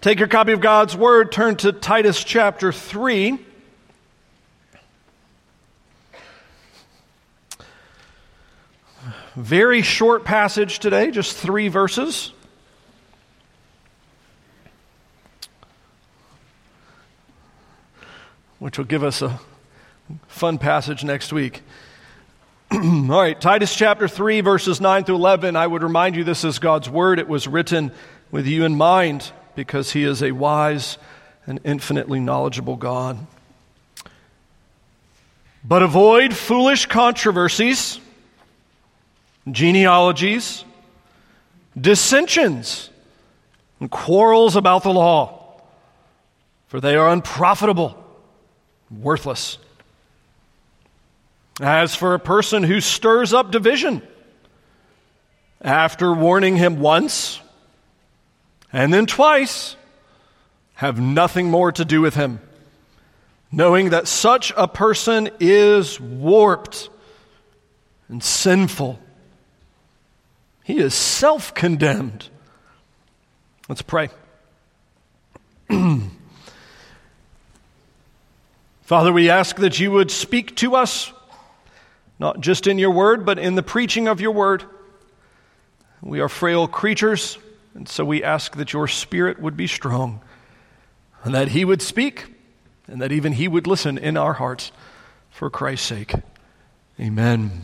Take your copy of God's Word, turn to Titus chapter 3. Very short passage today, just three verses. Which will give us a fun passage next week. All right, Titus chapter 3, verses 9 through 11. I would remind you this is God's Word. It was written with you in mind because he is a wise and infinitely knowledgeable God. But avoid foolish controversies, genealogies, dissensions, and quarrels about the law, for they are unprofitable, worthless. As for a person who stirs up division, after warning him once, and then twice have nothing more to do with him, knowing that such a person is warped and sinful. He is self condemned. Let's pray. Father, we ask that you would speak to us, not just in your word, but in the preaching of your word. We are frail creatures. And so we ask that your spirit would be strong and that he would speak and that even he would listen in our hearts for Christ's sake. Amen.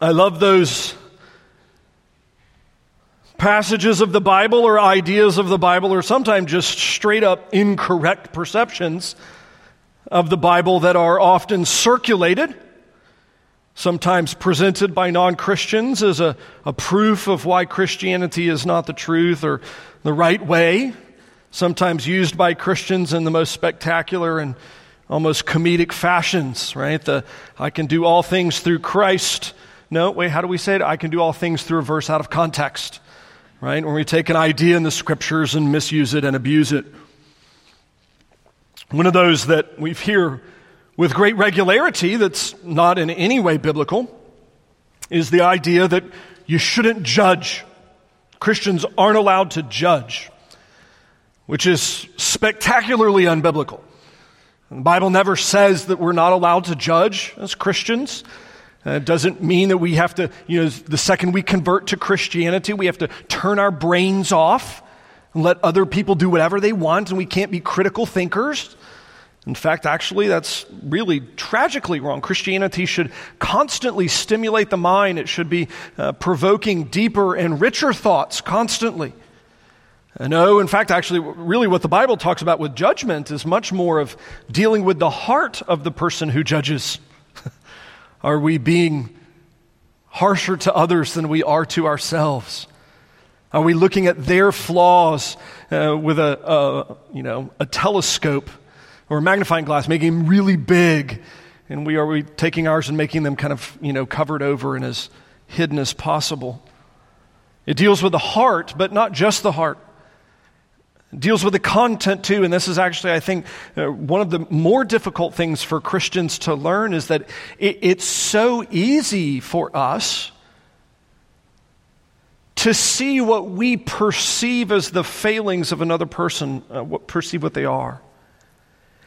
I love those passages of the Bible or ideas of the Bible or sometimes just straight up incorrect perceptions of the Bible that are often circulated sometimes presented by non Christians as a, a proof of why Christianity is not the truth or the right way, sometimes used by Christians in the most spectacular and almost comedic fashions, right? The I can do all things through Christ. No, wait, how do we say it? I can do all things through a verse out of context, right? When we take an idea in the scriptures and misuse it and abuse it. One of those that we hear with great regularity, that's not in any way biblical, is the idea that you shouldn't judge. Christians aren't allowed to judge, which is spectacularly unbiblical. The Bible never says that we're not allowed to judge as Christians. Uh, it doesn't mean that we have to, you know, the second we convert to Christianity, we have to turn our brains off and let other people do whatever they want and we can't be critical thinkers. In fact, actually, that's really tragically wrong. Christianity should constantly stimulate the mind, it should be uh, provoking deeper and richer thoughts constantly. No, in fact, actually, really what the Bible talks about with judgment is much more of dealing with the heart of the person who judges. are we being harsher to others than we are to ourselves? Are we looking at their flaws uh, with a, a, you know, a telescope or a magnifying glass, making them really big. And we are we taking ours and making them kind of, you know, covered over and as hidden as possible. It deals with the heart, but not just the heart. It deals with the content too, and this is actually, I think, uh, one of the more difficult things for Christians to learn is that it, it's so easy for us to see what we perceive as the failings of another person, uh, what, perceive what they are.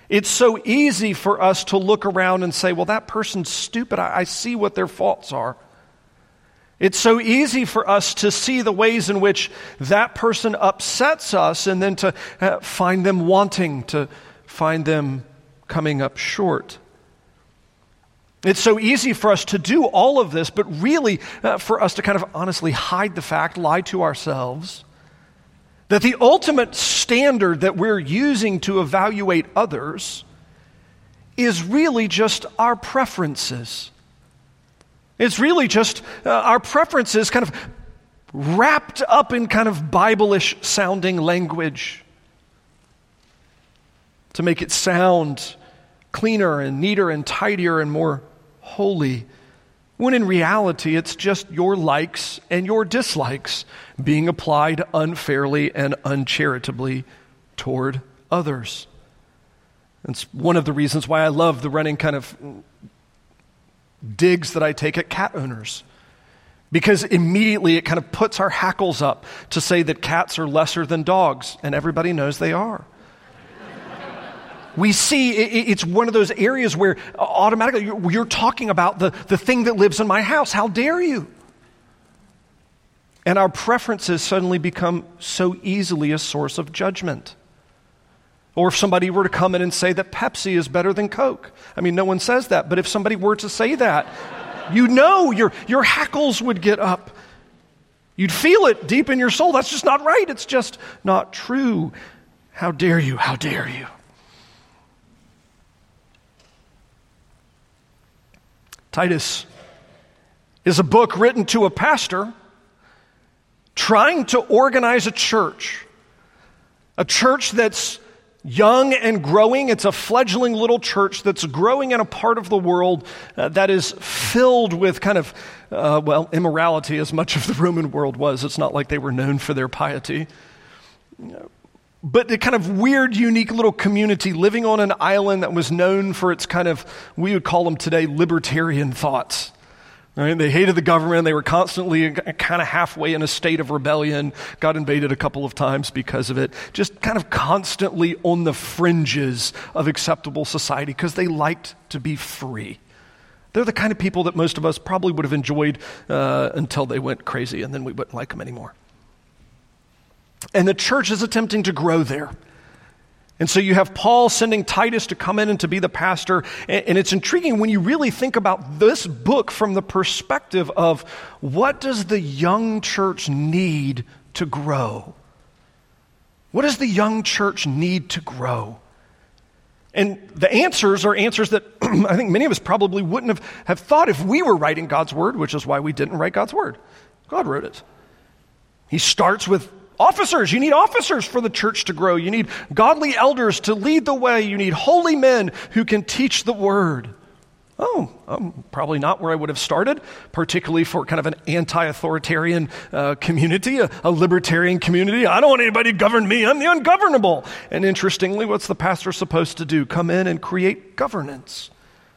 It's so easy for us to look around and say, well, that person's stupid. I, I, see what their faults are. It's so easy for us to see the ways in which that person upsets us and then to uh, find them wanting, to find them coming up short. It's so easy for us to do all of this, but really uh, for us to kind of honestly hide the fact, lie to ourselves that the ultimate standard that we're using to evaluate others is really just our preferences. It's really just uh, our preferences kind of wrapped up in kind of Bible-ish sounding language to make it sound cleaner and neater and tidier and more holy when in reality it's just your likes and your dislikes being applied unfairly and uncharitably toward others. It's one of the reasons why I love the running kind of digs that I take at cat owners. Because immediately it kind of puts our hackles up to say that cats are lesser than dogs, and everybody knows they are. We see it's one of those areas where uh, automatically you're, you're talking about the, the thing that lives in my house. How dare you? And our preferences suddenly become so easily a source of judgment. Or if somebody were to come in and say that Pepsi is better than Coke. I mean, no one says that, but if somebody were to say that, you know your, your hackles would get up. You'd feel it deep in your soul. That's just not right. It's just not true. How dare you? How dare you? Titus is a book written to a pastor trying to organize a church, a church that's young and growing. It's a fledgling little church that's growing in a part of the world uh, that is filled with kind of, uh, well, immorality as much of the Roman world was. It's not like they were known for their piety. But a kind of weird, unique little community living on an island that was known for its kind of, we would call them today, libertarian thoughts. Right? They hated the government. They were constantly kind of halfway in a state of rebellion. Got invaded a couple of times because of it. Just kind of constantly on the fringes of acceptable society because they liked to be free. They're the kind of people that most of us probably would have enjoyed uh, until they went crazy, and then we wouldn't like them anymore. And the church is attempting to grow there. And so you have Paul sending Titus to come in and to be the pastor. And it's intriguing when you really think about this book from the perspective of what does the young church need to grow? What does the young church need to grow? And the answers are answers that I think many of us probably wouldn't have, have thought if we were writing God's word, which is why we didn't write God's word. God wrote it. He starts with Officers, you need officers for the church to grow. You need godly elders to lead the way. You need holy men who can teach the word. Oh, um, probably not where I would have started, particularly for kind of an anti authoritarian uh, community, a, a, libertarian community. I don't want anybody to govern me. I'm the ungovernable. And interestingly, what's the pastor supposed to do? Come in and create governance.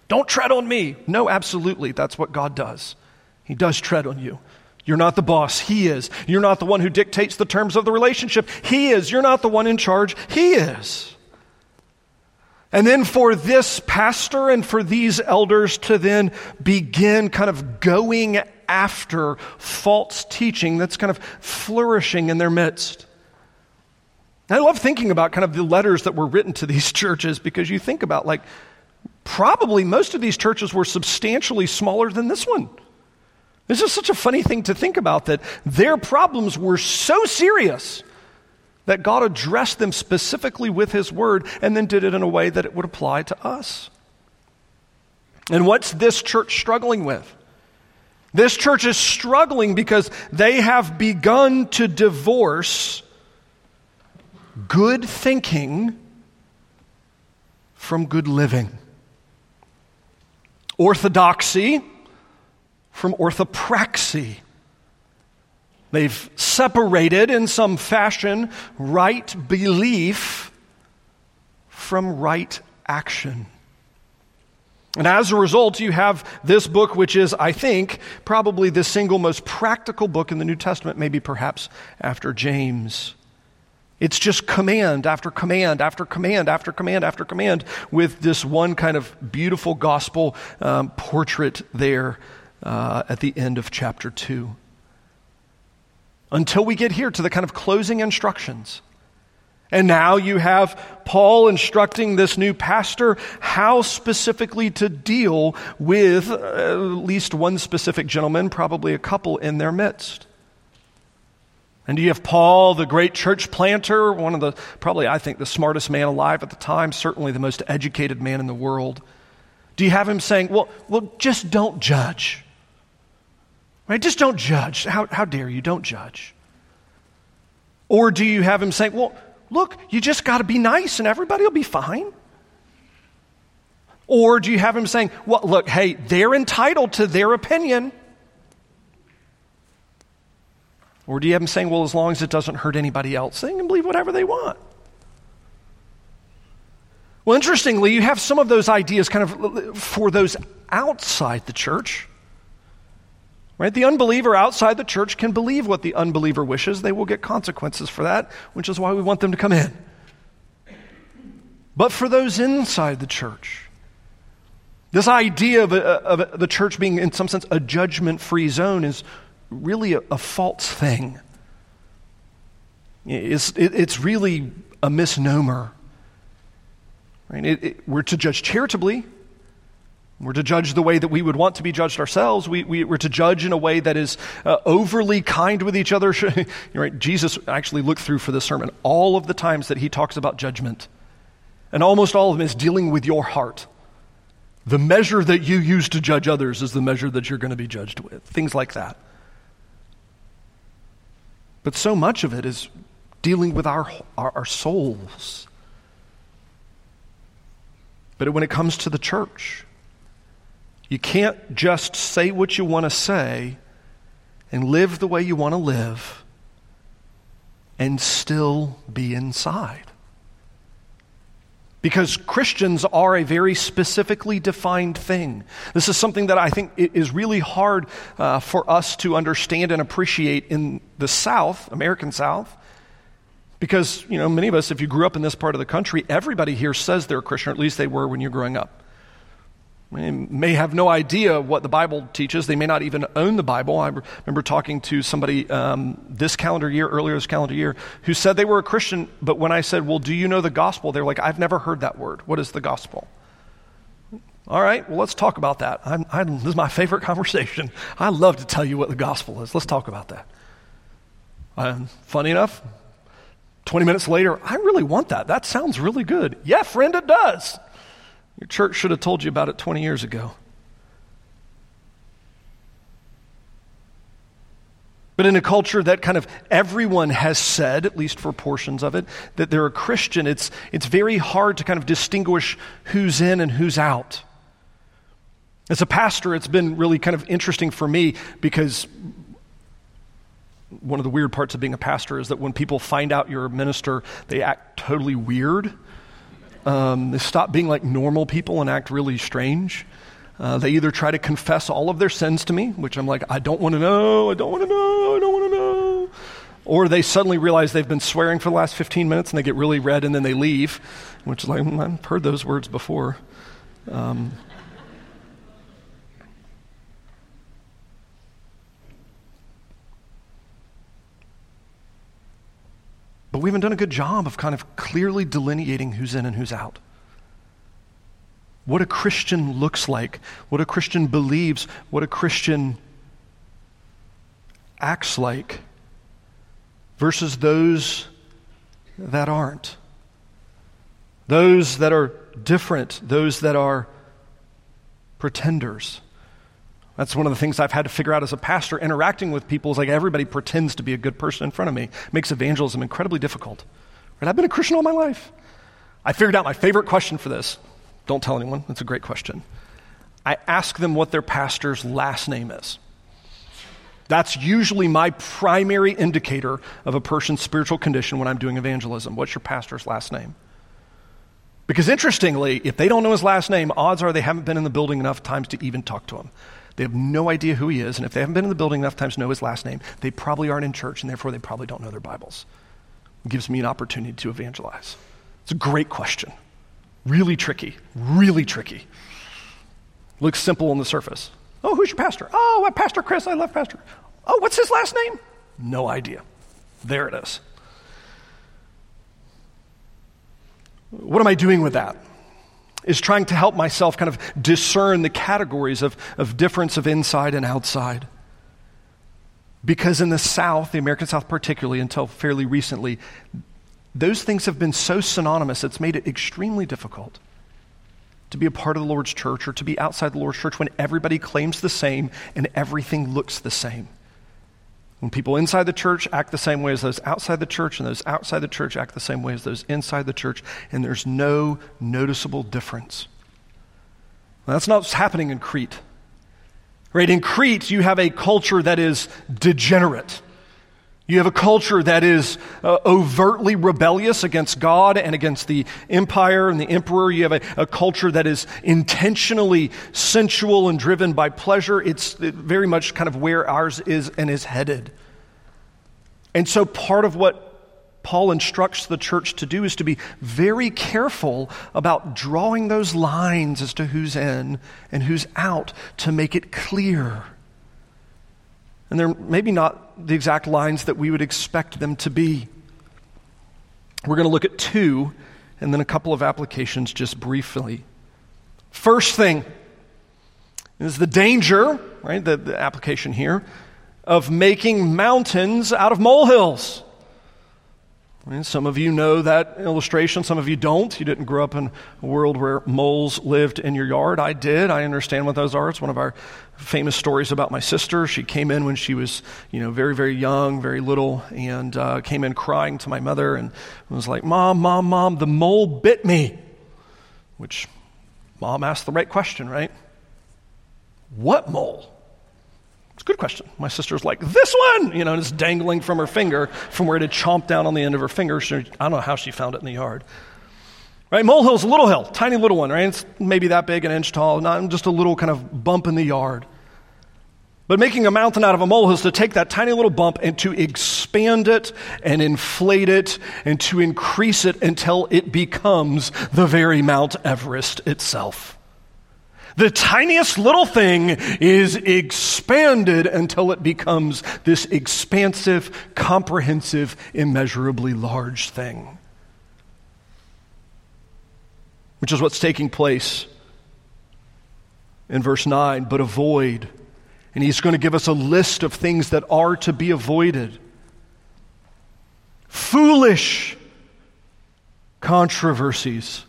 Don't tread on me. No, absolutely. That's what God does. He does tread on you. You're not the boss. He is. You're not the one who dictates the terms of the relationship. He is. You're not the one in charge. He is. And then for this pastor and for these elders to then begin kind of going after false teaching that's kind of flourishing in their midst. I love thinking about kind of the letters that were written to these churches because you think about like probably most of these churches were substantially smaller than this one. This is such a funny thing to think about that their problems were so serious that God addressed them specifically with His Word and then did it in a way that it would apply to us. And what's this church struggling with? This church is struggling because they have begun to divorce good thinking from good living. Orthodoxy from orthopraxy. They've separated in some fashion right belief from right action. And as a result, you have this book, which is, I think, probably the single most practical book in the New Testament, maybe perhaps after James. It's just command after command after command after command after command with this one kind of beautiful gospel um, portrait there uh, at the end of chapter 2. Until we get here to the kind of closing instructions. And now you have Paul instructing this new pastor how specifically to deal with uh, at least one specific gentleman, probably a couple in their midst. And you have Paul, the great church planter, one of the, probably I think, the smartest man alive at the time, certainly the most educated man in the world. Do you have him saying, well, well just don't judge? Right? Just don't judge. How, how dare you? Don't judge. Or do you have him saying, well, look, you just got to be nice and everybody will be fine? Or do you have him saying, well, look, hey, they're entitled to their opinion? Or do you have him saying, well, as long as it doesn't hurt anybody else, they can believe whatever they want? Well, interestingly, you have some of those ideas kind of for those outside the church. Right? The unbeliever outside the church can believe what the unbeliever wishes. They will get consequences for that, which is why we want them to come in. But for those inside the church, this idea of, a, of a, the church being, in some sense, a judgment free zone is really a, a false thing. It's, it, it's really a misnomer. Right? It, we're to judge charitably, we're to judge the way that we would want to be judged ourselves. We, we, are to judge in a way that is uh, overly kind with each other. right? Jesus actually looked through for this sermon all of the times that he talks about judgment. And almost all of them is dealing with your heart. The measure that you use to judge others is the measure that you're going to be judged with. Things like that. But so much of it is dealing with our, our, our souls. But when it comes to the church, you can't just say what you want to say and live the way you want to live and still be inside. Because Christians are a very specifically defined thing. This is something that I think is really hard uh, for us to understand and appreciate in the South, American South. Because, you know, many of us, if you grew up in this part of the country, everybody here says they're a Christian, or at least they were when you're growing up. They may have no idea what the Bible teaches. They may not even own the Bible. I remember talking to somebody um, this calendar year, earlier this calendar year, who said they were a Christian, but when I said, Well, do you know the gospel? They were like, I've never heard that word. What is the gospel? All right, well, let's talk about that. I, I, this is my favorite conversation. I love to tell you what the gospel is. Let's talk about that. Uh, funny enough, 20 minutes later, I really want that. That sounds really good. Yeah, friend, it does. Your church should have told you about it 20 years ago. But in a culture that kind of everyone has said, at least for portions of it, that they're a Christian, it's, it's very hard to kind of distinguish who's in and who's out. As a pastor, it's been really kind of interesting for me because one of the weird parts of being a pastor is that when people find out you're a minister, they act totally weird. Um, they stop being like normal people and act really strange. Uh, they either try to confess all of their sins to me, which I'm like, I don't want to know, I don't want to know, I don't want to know. Or they suddenly realize they've been swearing for the last 15 minutes and they get really red and then they leave, which is like, hmm, I've heard those words before. Um, we haven't done a good job of kind of clearly delineating who's in and who's out. What a Christian looks like, what a Christian believes, what a Christian acts like versus those that aren't. Those that are different, those that are pretenders. That's one of the things I've had to figure out as a pastor. Interacting with people is like everybody pretends to be a good person in front of me. It makes evangelism incredibly difficult. Right? I've been a Christian all my life. I figured out my favorite question for this. Don't tell anyone. It's a great question. I ask them what their pastor's last name is. That's usually my primary indicator of a person's spiritual condition when I'm doing evangelism. What's your pastor's last name? Because interestingly, if they don't know his last name, odds are they haven't been in the building enough times to even talk to him. They have no idea who he is, and if they haven't been in the building enough times to know his last name, they probably aren't in church, and therefore they probably don't know their Bibles. It gives me an opportunity to evangelize. It's a great question. Really tricky, really tricky. Looks simple on the surface. Oh, who's your pastor? Oh, I'm Pastor Chris. I love Pastor. Oh, what's his last name? No idea. There it is. What am I doing with that? Is trying to help myself kind of discern the categories of, of difference of inside and outside. Because in the South, the American South particularly, until fairly recently, those things have been so synonymous, it's made it extremely difficult to be a part of the Lord's church or to be outside the Lord's church when everybody claims the same and everything looks the same. When people inside the church act the same way as those outside the church, and those outside the church act the same way as those inside the church, and there's no noticeable difference. Well, that's not what's happening in Crete. Right? In Crete, you have a culture that is degenerate. You have a culture that is uh, overtly rebellious against God and against the empire and the emperor. You have a, a culture that is intentionally sensual and driven by pleasure. It's very much kind of where ours is and is headed. And so, part of what Paul instructs the church to do is to be very careful about drawing those lines as to who's in and who's out to make it clear. And they're maybe not the exact lines that we would expect them to be. We're going to look at two and then a couple of applications just briefly. First thing is the danger, right? The, the application here of making mountains out of molehills. Some of you know that illustration, some of you don't. You didn't grow up in a world where moles lived in your yard. I did. I understand what those are. It's one of our famous stories about my sister. She came in when she was, you know, very, very young, very little, and uh, came in crying to my mother and was like, Mom, Mom, Mom, the mole bit me. Which mom asked the right question, right? What mole? It's a good question. My sister's like, this one, you know, and it's dangling from her finger from where it had chomped down on the end of her finger. She, I don't know how she found it in the yard. Right? Molehill's a little hill, tiny little one, right? It's maybe that big, an inch tall, not just a little kind of bump in the yard. But making a mountain out of a molehill is to take that tiny little bump and to expand it and inflate it and to increase it until it becomes the very Mount Everest itself. The tiniest little thing is expanded until it becomes this expansive, comprehensive, immeasurably large thing. Which is what's taking place in verse 9. But avoid. And he's going to give us a list of things that are to be avoided. Foolish controversies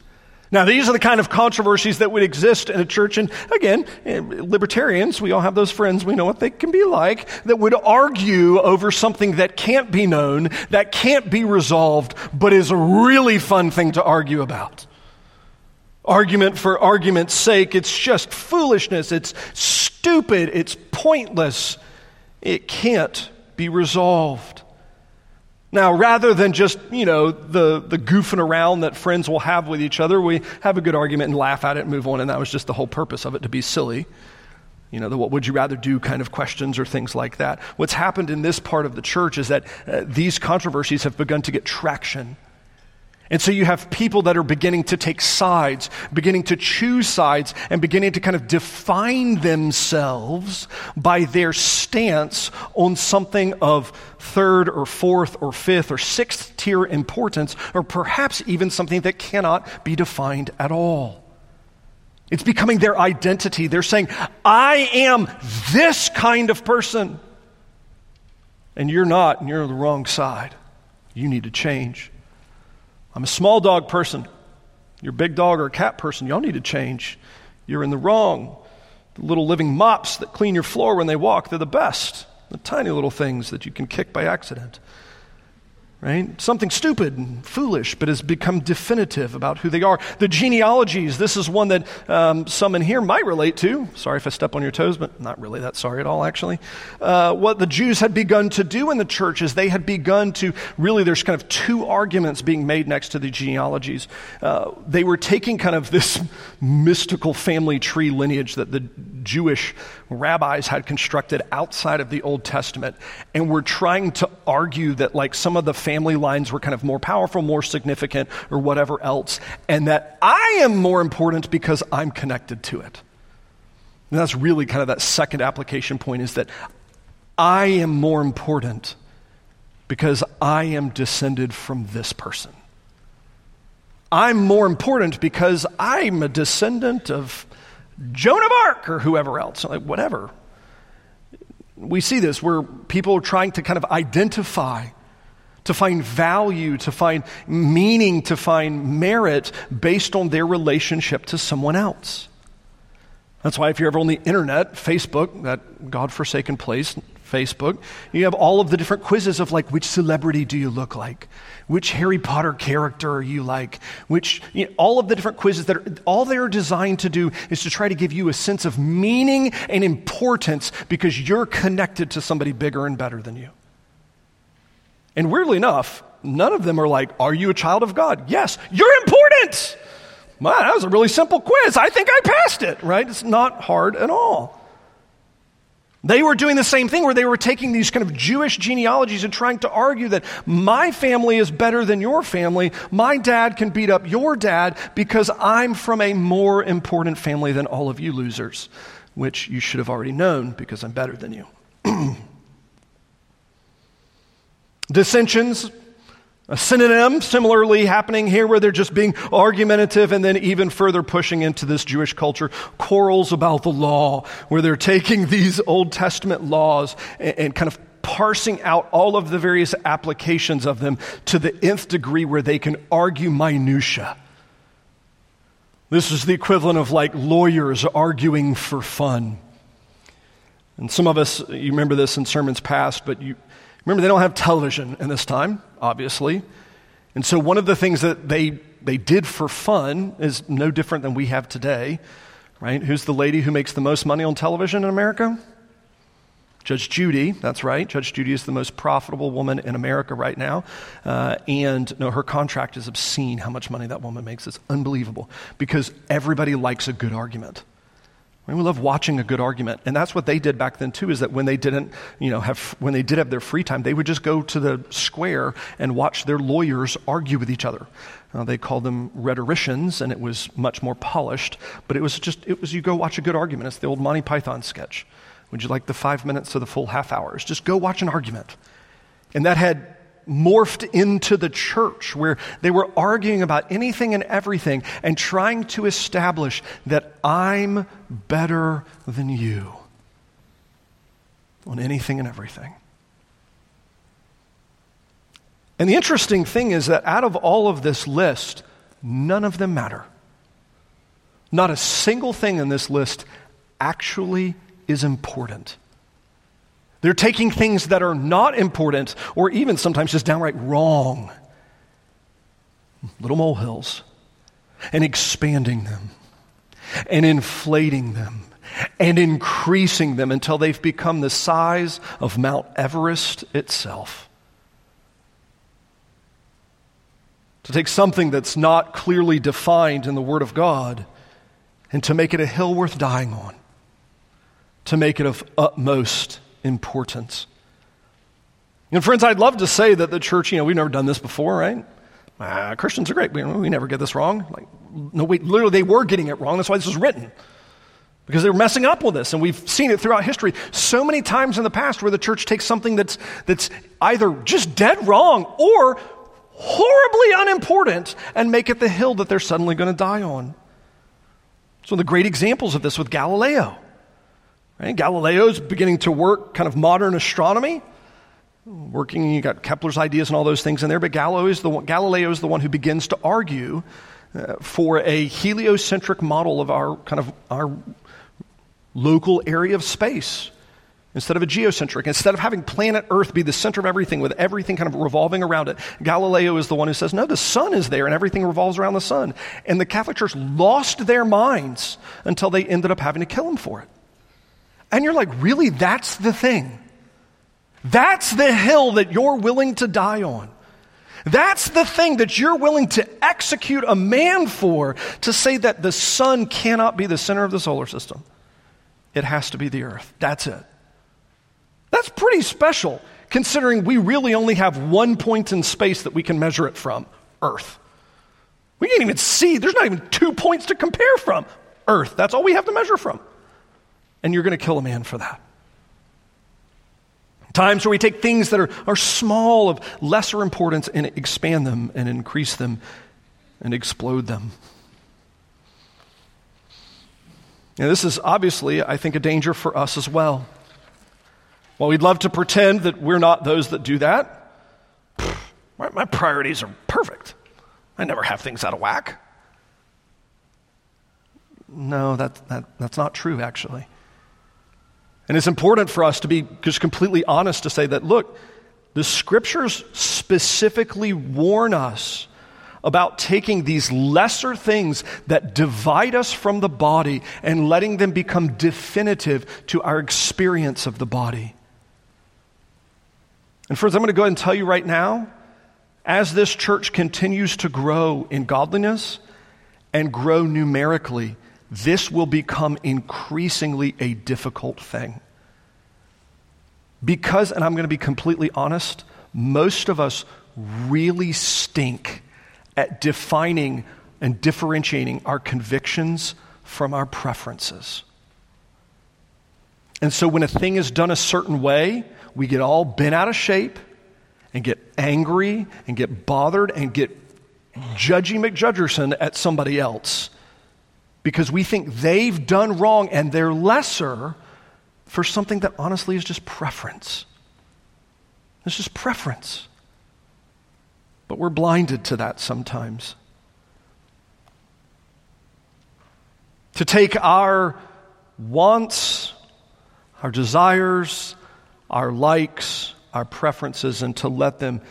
now, these are the kind of controversies that would exist in a church. And again, eh, libertarians, we all have those friends, we know what they can be like, that would argue over something that can't be known, that can't be resolved, but is a really fun thing to argue about. Argument for argument's sake, it's just foolishness, it's stupid, it's pointless, it can't be resolved. Now, rather than just, you know, the, the goofing around that friends will have with each other, we have a good argument and laugh at it and move on, and that was just the whole purpose of it, to be silly. You know, the what would you rather do kind of questions or things like that. What's happened in this part of the church is that uh, these controversies have begun to get traction. And so you have people that are beginning to take sides, beginning to choose sides, and beginning to kind of define themselves by their stance on something of third or fourth or fifth or sixth tier importance, or perhaps even something that cannot be defined at all. It's becoming their identity. They're saying, I am this kind of person. And you're not, and you're on the wrong side. You need to change. I'm a small dog person. You're a big dog or a cat person. Y'all need to change. You're in the wrong. The little living mops that clean your floor when they walk, they're the best. The tiny little things that you can kick by accident right? Something stupid and foolish, but has become definitive about who they are. The genealogies, this is one that um, some in here might relate to. Sorry if I step on your toes, but not really that sorry at all, actually. Uh, what the Jews had begun to do in the church is they had begun to really, there's kind of two arguments being made next to the genealogies. Uh, they were taking kind of this mystical family tree lineage that the Jewish rabbis had constructed outside of the Old Testament, and were trying to argue that, like, some of the family family lines were kind of more powerful, more significant, or whatever else, and that I am more important because I'm connected to it. And that's really kind of that second application point is that I am more important because I am descended from this person. I'm more important because I'm a descendant of Joan of Arc or whoever else, like whatever. We see this where people are trying to kind of identify to find value, to find meaning, to find merit based on their relationship to someone else. That's why, if you're ever on the internet, Facebook, that God-forsaken place, Facebook, you have all of the different quizzes of like, which celebrity do you look like? Which Harry Potter character are you like? Which, you know, all of the different quizzes that are, all they're designed to do is to try to give you a sense of meaning and importance because you're connected to somebody bigger and better than you. And weirdly enough, none of them are like, Are you a child of God? Yes, you're important. Wow, that was a really simple quiz. I think I passed it, right? It's not hard at all. They were doing the same thing where they were taking these kind of Jewish genealogies and trying to argue that my family is better than your family. My dad can beat up your dad because I'm from a more important family than all of you losers, which you should have already known because I'm better than you. Dissensions a synonym, similarly, happening here where they're just being argumentative and then even further pushing into this Jewish culture. Quarrels about the law, where they're taking these Old Testament laws and, and kind of parsing out all of the various applications of them to the nth degree where they can argue minutia. This is the equivalent of like lawyers arguing for fun. And some of us, you remember this in sermons past, but you remember they don't have television in this time obviously. And so one of the things that they, they did for fun is no different than we have today, right? Who's the lady who makes the most money on television in America? Judge Judy, that's right. Judge Judy is the most profitable woman in America right now. Uh, and no, her contract is obscene how much money that woman makes. It's unbelievable because everybody likes a good argument. We love watching a good argument. And that's what they did back then too, is that when they didn't, you know, have when they did have their free time, they would just go to the square and watch their lawyers argue with each other. Uh, they called them rhetoricians, and it was much more polished, but it was just it was you go watch a good argument. It's the old Monty Python sketch. Would you like the five minutes or the full half hours? Just go watch an argument. And that had morphed into the church where they were arguing about anything and everything and trying to establish that I'm better than you on anything and everything. And the interesting thing is that out of all of this list, none of them matter. Not a single thing in this list actually is important. They're taking things that are not important or even sometimes just downright wrong, little molehills, and expanding them. And inflating them. And increasing them until they've become the size of Mount Everest itself. To take something that's not clearly defined in the Word of God and to make it a hill worth dying on, to make it of utmost importance. And friends, I'd love to say that the church, you know, we've never done this before, right? Ah, Christians are great. We, we never get this wrong. Like, no, wait, literally, they were getting it wrong. That's why this was written. Because they were messing up with this, and we've seen it throughout history so many times in the past where the church takes something that's, that's either just dead wrong or horribly unimportant and make it the hill that they're suddenly going to die on. So, the great examples of this with Galileo. Right? Galileo's beginning to work kind of modern astronomy. Working, you got Kepler's ideas and all those things in there, but Galileo is the one, Galileo is the one who begins to argue uh, for a heliocentric model of our kind of our local area of space instead of a geocentric. Instead of having planet Earth be the center of everything with everything kind of revolving around it, Galileo is the one who says, no, the sun is there and everything revolves around the sun. And the Catholic Church lost their minds until they ended up having to kill him for it. And you're like, really? That's the thing. That's the hill that you're willing to die on. That's the thing that you're willing to execute a man for to say that the sun cannot be the center of the solar system. It has to be the earth. That's it. That's pretty special considering we really only have one point in space that we can measure it from Earth. We can't even see, there's not even two points to compare from Earth. That's all we have to measure from and you're going to kill a man for that. Times where we take things that are, are small, of lesser importance, and expand them and increase them and explode them. And this is obviously, I think, a danger for us as well. While we'd love to pretend that we're not those that do that, my, my priorities are perfect. I never have things out of whack. No, that, that, that's not true, actually. And it's important for us to be just completely honest to say that, look, the scriptures specifically warn us about taking these lesser things that divide us from the body and letting them become definitive to our experience of the body. And friends, I'm going to go ahead and tell you right now as this church continues to grow in godliness and grow numerically, this will become increasingly a difficult thing. Because, and I'm going to be completely honest, most of us really stink at defining and differentiating our convictions from our preferences. And so when a thing is done a certain way, we get all bent out of shape and get angry and get bothered and get judgy McJudgerson at somebody else because we think they've done wrong and they're lesser for something that honestly is just preference. It's just preference. But we're blinded to that sometimes. To take our wants, our desires, our likes, our preferences, and to let them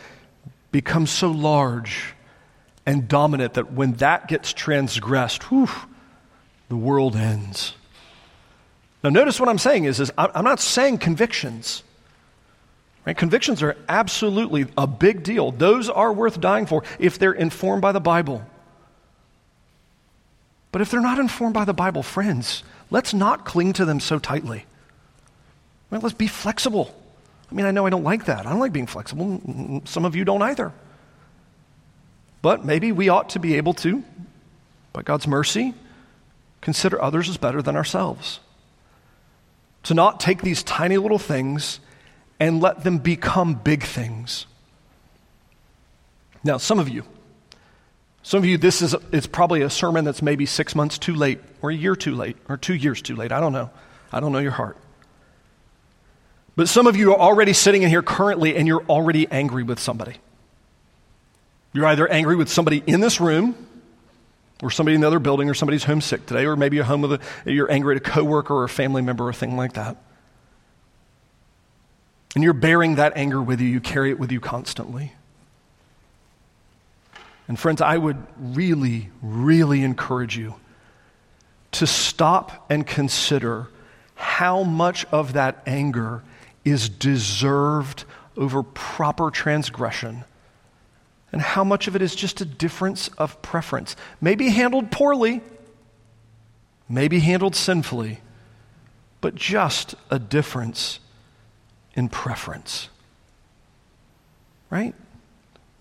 become so large and dominant that when that gets transgressed, whew, the world ends. Now, notice what I'm saying is, is I'm not saying convictions. Right? Convictions are absolutely a big deal. Those are worth dying for if they're informed by the Bible. But if they're not informed by the Bible, friends, let's not cling to them so tightly. Right? Let's be flexible. I mean, I know I don't like that. I don't like being flexible. Some of you don't either. But maybe we ought to be able to, by God's mercy, consider others as better than ourselves. To not take these tiny little things and let them become big things. Now, some of you, some of you, this is it's probably a sermon that's maybe six months too late, or a year too late, or two years too late. I don't know. I don't know your heart. But some of you are already sitting in here currently and you're already angry with somebody. You're either angry with somebody in this room, or somebody in the other building, or somebody's homesick today, or maybe you're home with a, you're angry at a coworker or a family member or a thing like that. And you're bearing that anger with you, you carry it with you constantly. And friends, I would really, really encourage you to stop and consider how much of that anger is deserved over proper transgression and how much of it is just a difference of preference. Maybe handled poorly, maybe handled sinfully, but just a difference in preference. Right?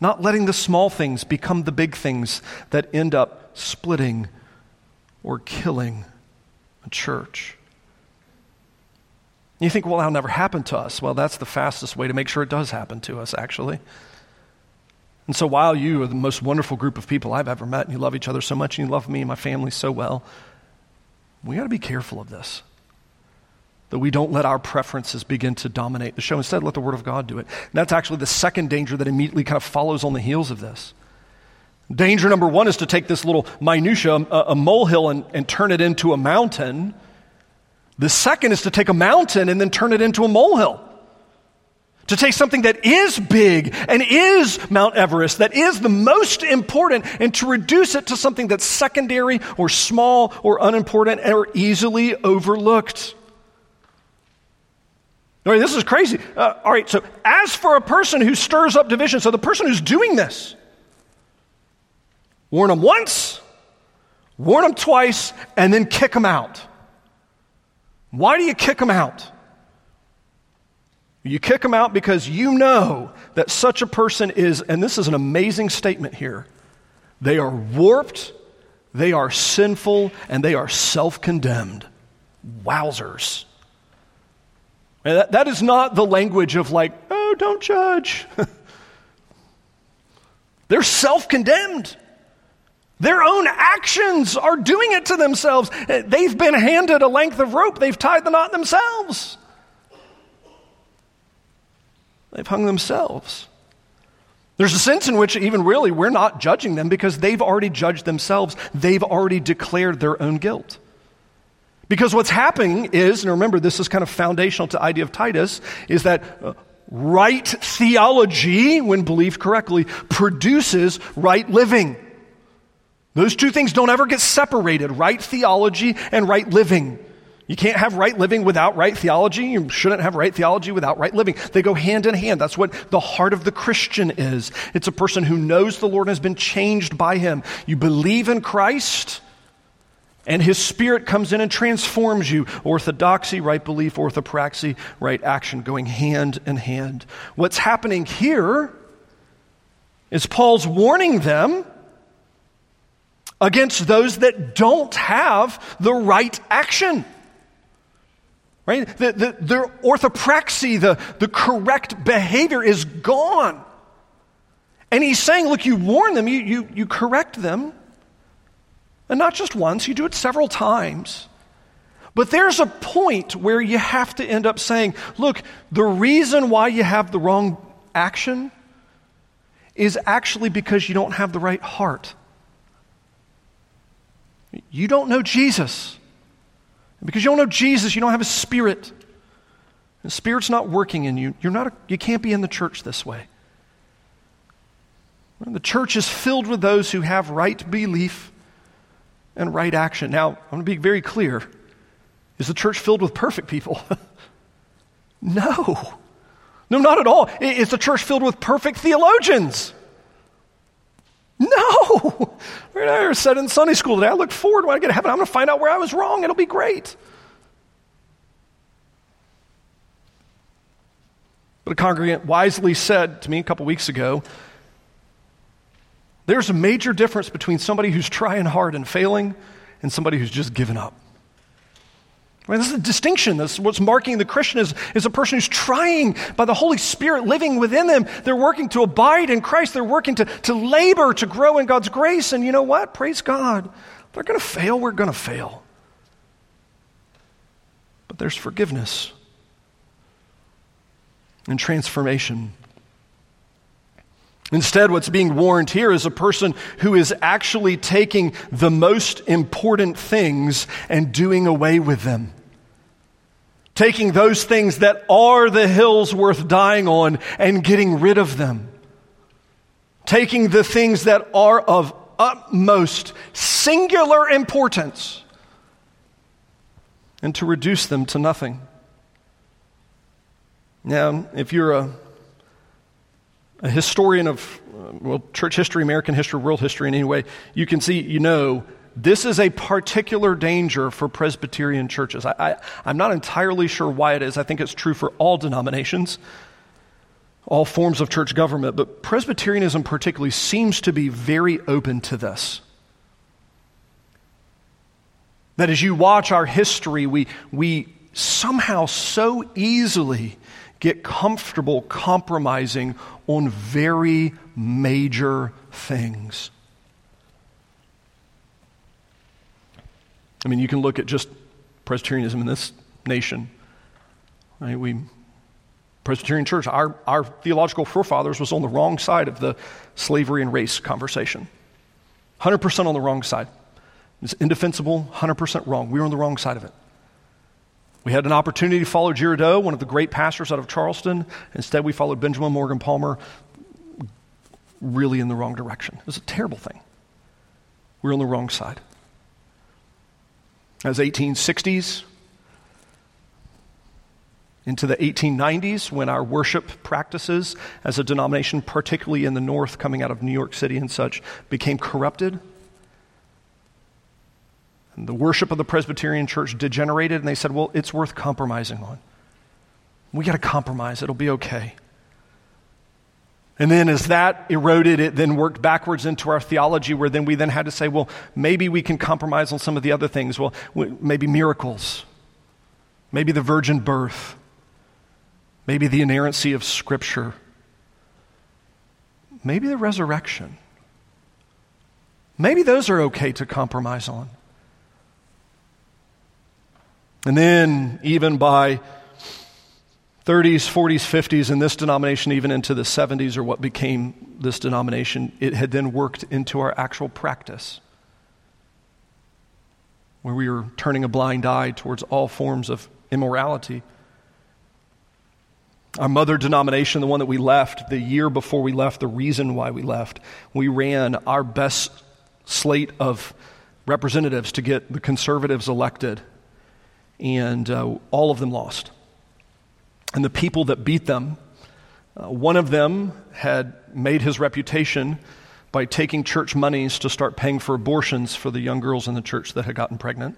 Not letting the small things become the big things that end up splitting or killing a church. You think, well, that'll never happen to us. Well, that's the fastest way to make sure it does happen to us, actually. And so while you are the most wonderful group of people I've ever met, and you love each other so much, and you love me and my family so well, we got to be careful of this that we don't let our preferences begin to dominate the show. Instead, let the Word of God do it. And that's actually the second danger that immediately kind of follows on the heels of this. Danger number one is to take this little minutia, a, a molehill, and, and turn it into a mountain. The second is to take a mountain and then turn it into a molehill. To take something that is big and is Mount Everest, that is the most important, and to reduce it to something that's secondary or small or unimportant or easily overlooked. All right, this is crazy. Uh, all right, so as for a person who stirs up division, so the person who's doing this, warn them once, warn them twice, and then kick them out. Why do you kick them out? You kick them out because you know that such a person is, and this is an amazing statement here, they are warped, they are sinful, and they are self condemned. Wowzers. That, that is not the language of like, oh, don't judge. They're self condemned. Their own actions are doing it to themselves. They've been handed a length of rope, they've tied the knot themselves. They've hung themselves. There's a sense in which, even really, we're not judging them because they've already judged themselves. They've already declared their own guilt. Because what's happening is, and remember, this is kind of foundational to the idea of Titus, is that uh, right theology, when believed correctly, produces right living. Those two things don't ever get separated right theology and right living. You can't have right living without right theology. You shouldn't have right theology without right living. They go hand in hand. That's what the heart of the Christian is. It's a person who knows the Lord and has been changed by him. You believe in Christ, and his spirit comes in and transforms you. Orthodoxy, right belief, orthopraxy, right action, going hand in hand. What's happening here is Paul's warning them against those that don't have the right action. Right? The, the, their orthopraxy, the, the correct behavior is gone. And he's saying, look, you warn them, you, you, you correct them. And not just once, you do it several times. But there's a point where you have to end up saying, look, the reason why you have the wrong action is actually because you don't have the right heart. You don't know Jesus. Because you don't know Jesus, you don't have a spirit. The spirit's not working in you. You're not a, you can't be in the church this way. The church is filled with those who have right belief and right action. Now, I'm going to be very clear. Is the church filled with perfect people? no. No, not at all. Is the church filled with perfect theologians? No. I said in Sunday school today, I look forward when I get to heaven. I'm going to find out where I was wrong. It'll be great. But a congregant wisely said to me a couple weeks ago there's a major difference between somebody who's trying hard and failing and somebody who's just given up. Right, this is a distinction. This what's marking the Christian is, is a person who's trying by the Holy Spirit living within them. They're working to abide in Christ. They're working to, to labor, to grow in God's grace. And you know what? Praise God. They're going to fail. We're going to fail. But there's forgiveness and transformation. Instead, what's being warned here is a person who is actually taking the most important things and doing away with them. Taking those things that are the hills worth dying on and getting rid of them. Taking the things that are of utmost singular importance and to reduce them to nothing. Now, if you're a a historian of, uh, well, church history, American history, world history in any way, you can see, you know, this is a particular danger for Presbyterian churches. I, am not entirely sure why it is. I think it's true for all denominations, all forms of church government, but Presbyterianism particularly seems to be very open to this. That as you watch our history, we, we somehow so easily get comfortable compromising on very major things. I mean, you can look at just Presbyterianism in this nation. Right? We, Presbyterian Church, our, our theological forefathers was on the wrong side of the slavery and race conversation. 100% on the wrong side. It's indefensible, 100% wrong. We were on the wrong side of it. We had an opportunity to follow Girardeau, one of the great pastors out of Charleston. Instead, we followed Benjamin Morgan Palmer, really in the wrong direction. It was a terrible thing. We were on the wrong side. As 1860s into the 1890s, when our worship practices as a denomination, particularly in the North, coming out of New York City and such, became corrupted and the worship of the Presbyterian church degenerated, and they said, well, it's worth compromising on. We got to compromise, it'll be okay. And then as that eroded, it then worked backwards into our theology, where then we then had to say, well, maybe we can compromise on some of the other things. Well, maybe miracles, maybe the virgin birth, maybe the inerrancy of Scripture, maybe the resurrection. Maybe those are okay to compromise on. And then, even by 30s, 40s, 50s, in this denomination, even into the 70s, or what became this denomination, it had then worked into our actual practice, where we were turning a blind eye towards all forms of immorality. Our mother denomination, the one that we left the year before we left, the reason why we left, we ran our best slate of representatives to get the conservatives elected and uh, all of them lost. And the people that beat them, uh, one of them had made his reputation by taking church monies to start paying for abortions for the young girls in the church that had gotten pregnant.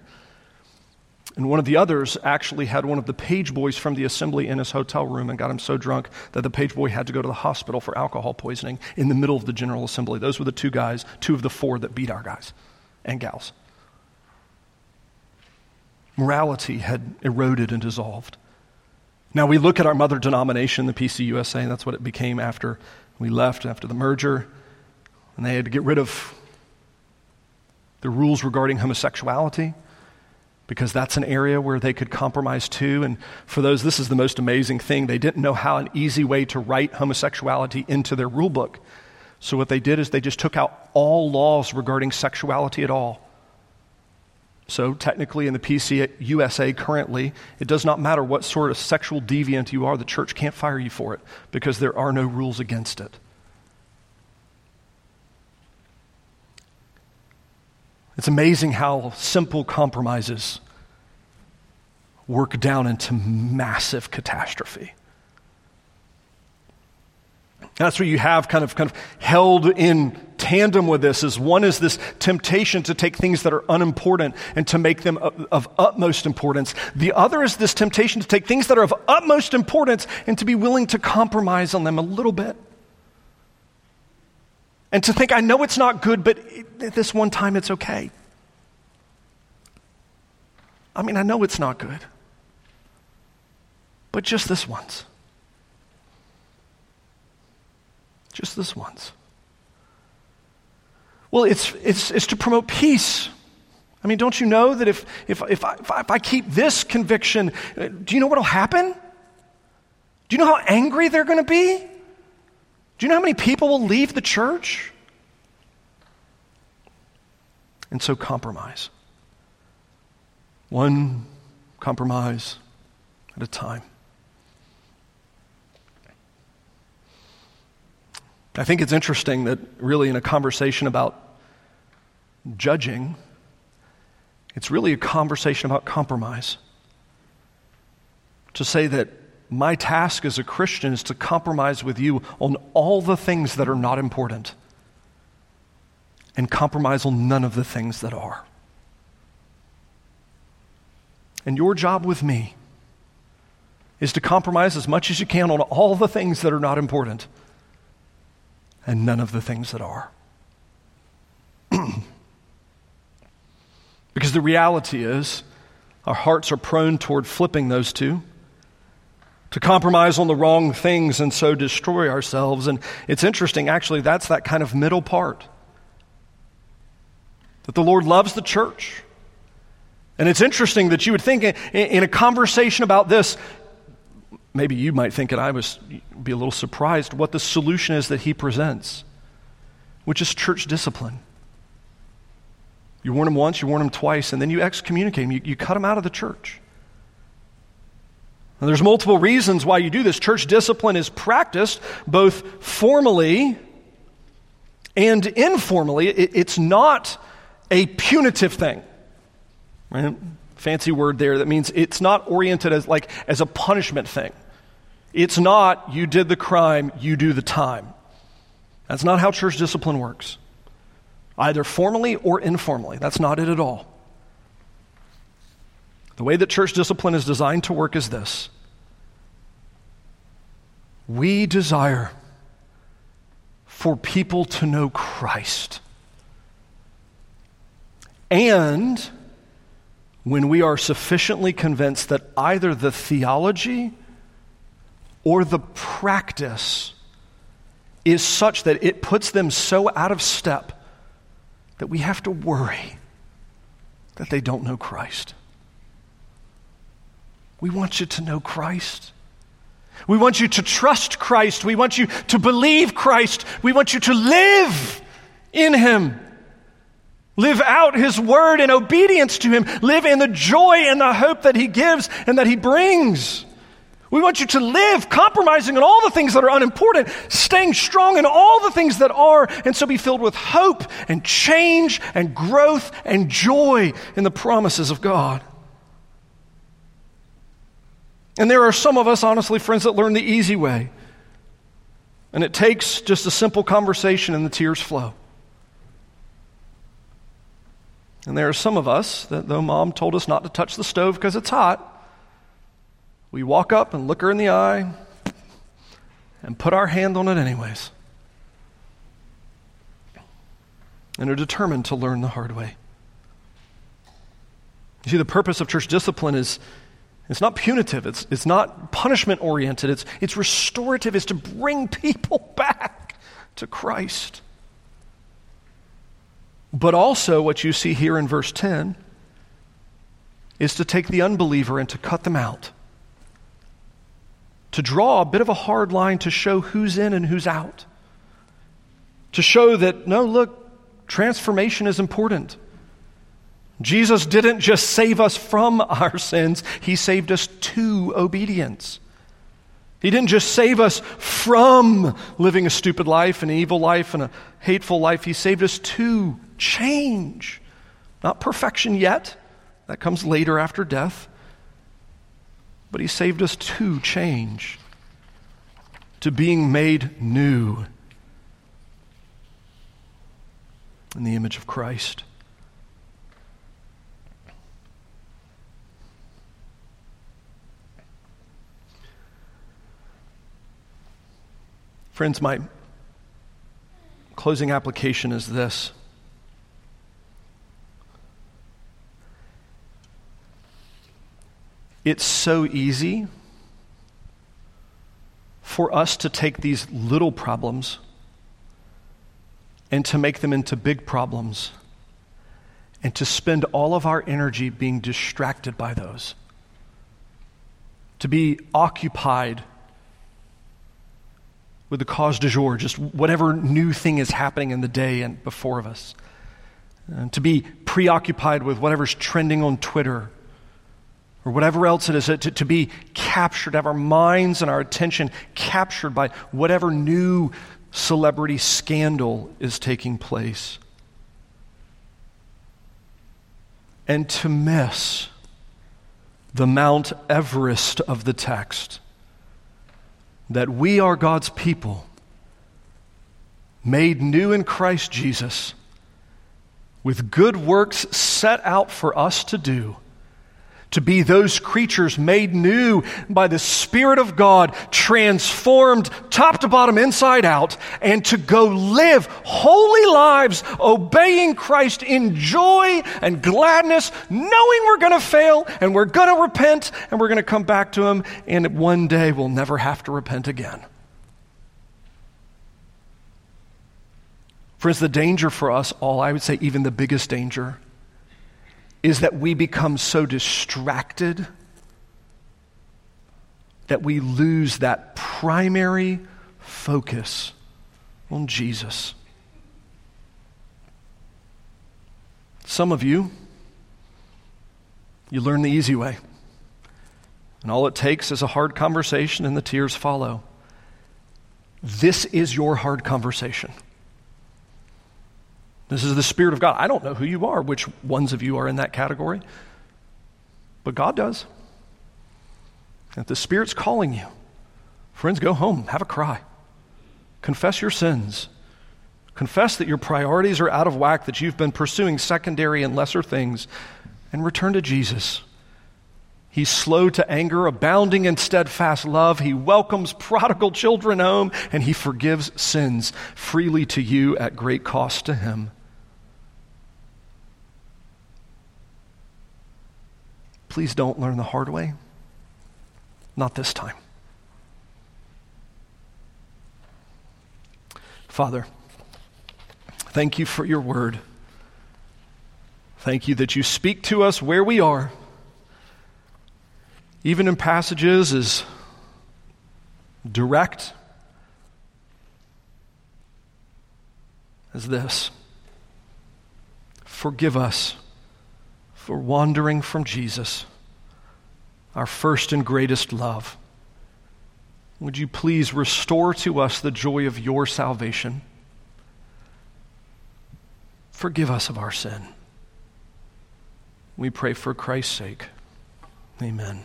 And one of the others actually had one of the page boys from the assembly in his hotel room and got him so drunk that the page boy had to go to the hospital for alcohol poisoning in the middle of the general assembly. Those were the two guys, two of the four that beat our guys and gals. Morality had eroded and dissolved. Now we look at our mother denomination, the PCUSA, and that's what it became after we left, after the merger. And they had to get rid of the rules regarding homosexuality because that's an area where they could compromise too. And for those, this is the most amazing thing. They didn't know how an easy way to write homosexuality into their rule book. So what they did is they just took out all laws regarding sexuality at all. So technically in the PC USA currently, it does not matter what sort of sexual deviant you are, the church can't fire you for it because there are no rules against it. It's amazing how simple compromises work down into massive catastrophe. That's what you have kind of, kind of held in tandem with this is one is this temptation to take things that are unimportant and to make them of, of, utmost importance. The other is this temptation to take things that are of utmost importance and to be willing to compromise on them a little bit. And to think, I know it's not good, but this one time it's okay. I mean, I know it's not good, but just this once. Just this once. Well, it's, it's, it's to promote peace. I mean, don't you know that if, if, if, I, if, I, keep this conviction, do you know what will happen? Do you know how angry they're going to be? Do you know how many people will leave the church? And so compromise. One compromise at a time. I think it's interesting that, really, in a conversation about judging, it's really a conversation about compromise. To say that my task as a Christian is to compromise with you on all the things that are not important and compromise on none of the things that are. And your job with me is to compromise as much as you can on all the things that are not important and none of the things that are. because the reality is, our hearts are prone toward flipping those two, to compromise on the wrong things and so destroy ourselves. And it's interesting, actually, that's that kind of middle part. That the Lord loves the church. And it's interesting that you would think in, a conversation about this, maybe you might think, and I was be a little surprised, what the solution is that he presents, which is church discipline. You warn them once, you warn them twice, and then you excommunicate them. You, you cut them out of the church. And there's multiple reasons why you do this. Church discipline is practiced both formally and informally. It, it's not a punitive thing. Right? Fancy word there that means it's not oriented as like as a punishment thing. It's not, you did the crime, you do the time. That's not how church discipline works, either formally or informally. That's not it at all. The way that church discipline is designed to work is this we desire for people to know Christ. And when we are sufficiently convinced that either the theology or the practice is such that it puts them so out of step that we have to worry that they don't know Christ. We want you to know Christ. We want you to trust Christ. We want you to believe Christ. We want you to live in Him. Live out His word in obedience to Him. Live in the joy and the hope that He gives and that He brings. We want you to live compromising on all the things that are unimportant, staying strong in all the things that are, and so be filled with hope and change and growth and joy in the promises of God. And there are some of us, honestly, friends, that learn the easy way. And it takes just a simple conversation and the tears flow. And there are some of us that, though mom told us not to touch the stove because it's hot, we walk up and look her in the eye and put our hand on it anyways. And are determined to learn the hard way. You see, the purpose of church discipline is it's not punitive, it's, it's not punishment oriented, it's, it's restorative, it's to bring people back to Christ. But also, what you see here in verse 10 is to take the unbeliever and to cut them out. To draw a bit of a hard line to show who's in and who's out. To show that, no, look, transformation is important. Jesus didn't just save us from our sins, He saved us to obedience. He didn't just save us from living a stupid life, an evil life, and a hateful life. He saved us to change. Not perfection yet, that comes later after death. But He saved us to change, to being made new in the image of Christ. Friends, my closing application is this. It's so easy for us to take these little problems and to make them into big problems and to spend all of our energy being distracted by those, to be occupied with the cause du jour, just whatever new thing is happening in the day and before of us. And to be preoccupied with whatever's trending on Twitter or whatever else it is, to, to be captured, to have our minds and our attention captured by whatever new celebrity scandal is taking place. And to miss the Mount Everest of the text that we are God's people, made new in Christ Jesus, with good works set out for us to do to be those creatures made new by the Spirit of God, transformed top to bottom, inside out, and to go live holy lives, obeying Christ in joy and gladness, knowing we're going to fail and we're going to repent and we're going to come back to Him, and one day we'll never have to repent again. Friends, the danger for us all, I would say, even the biggest danger, is that we become so distracted that we lose that primary focus on Jesus. Some of you, you learn the easy way. And all it takes is a hard conversation, and the tears follow. This is your hard conversation. This is the Spirit of God. I don't know who you are, which ones of you are in that category, but God does. If the Spirit's calling you, friends, go home, have a cry, confess your sins, confess that your priorities are out of whack, that you've been pursuing secondary and lesser things, and return to Jesus. He's slow to anger, abounding in steadfast love. He welcomes prodigal children home, and he forgives sins freely to you at great cost to him. Please don't learn the hard way. Not this time. Father, thank you for your word. Thank you that you speak to us where we are, even in passages as direct as this. Forgive us for wandering from Jesus, our first and greatest love. Would you please restore to us the joy of your salvation? Forgive us of our sin. We pray for Christ's sake. Amen.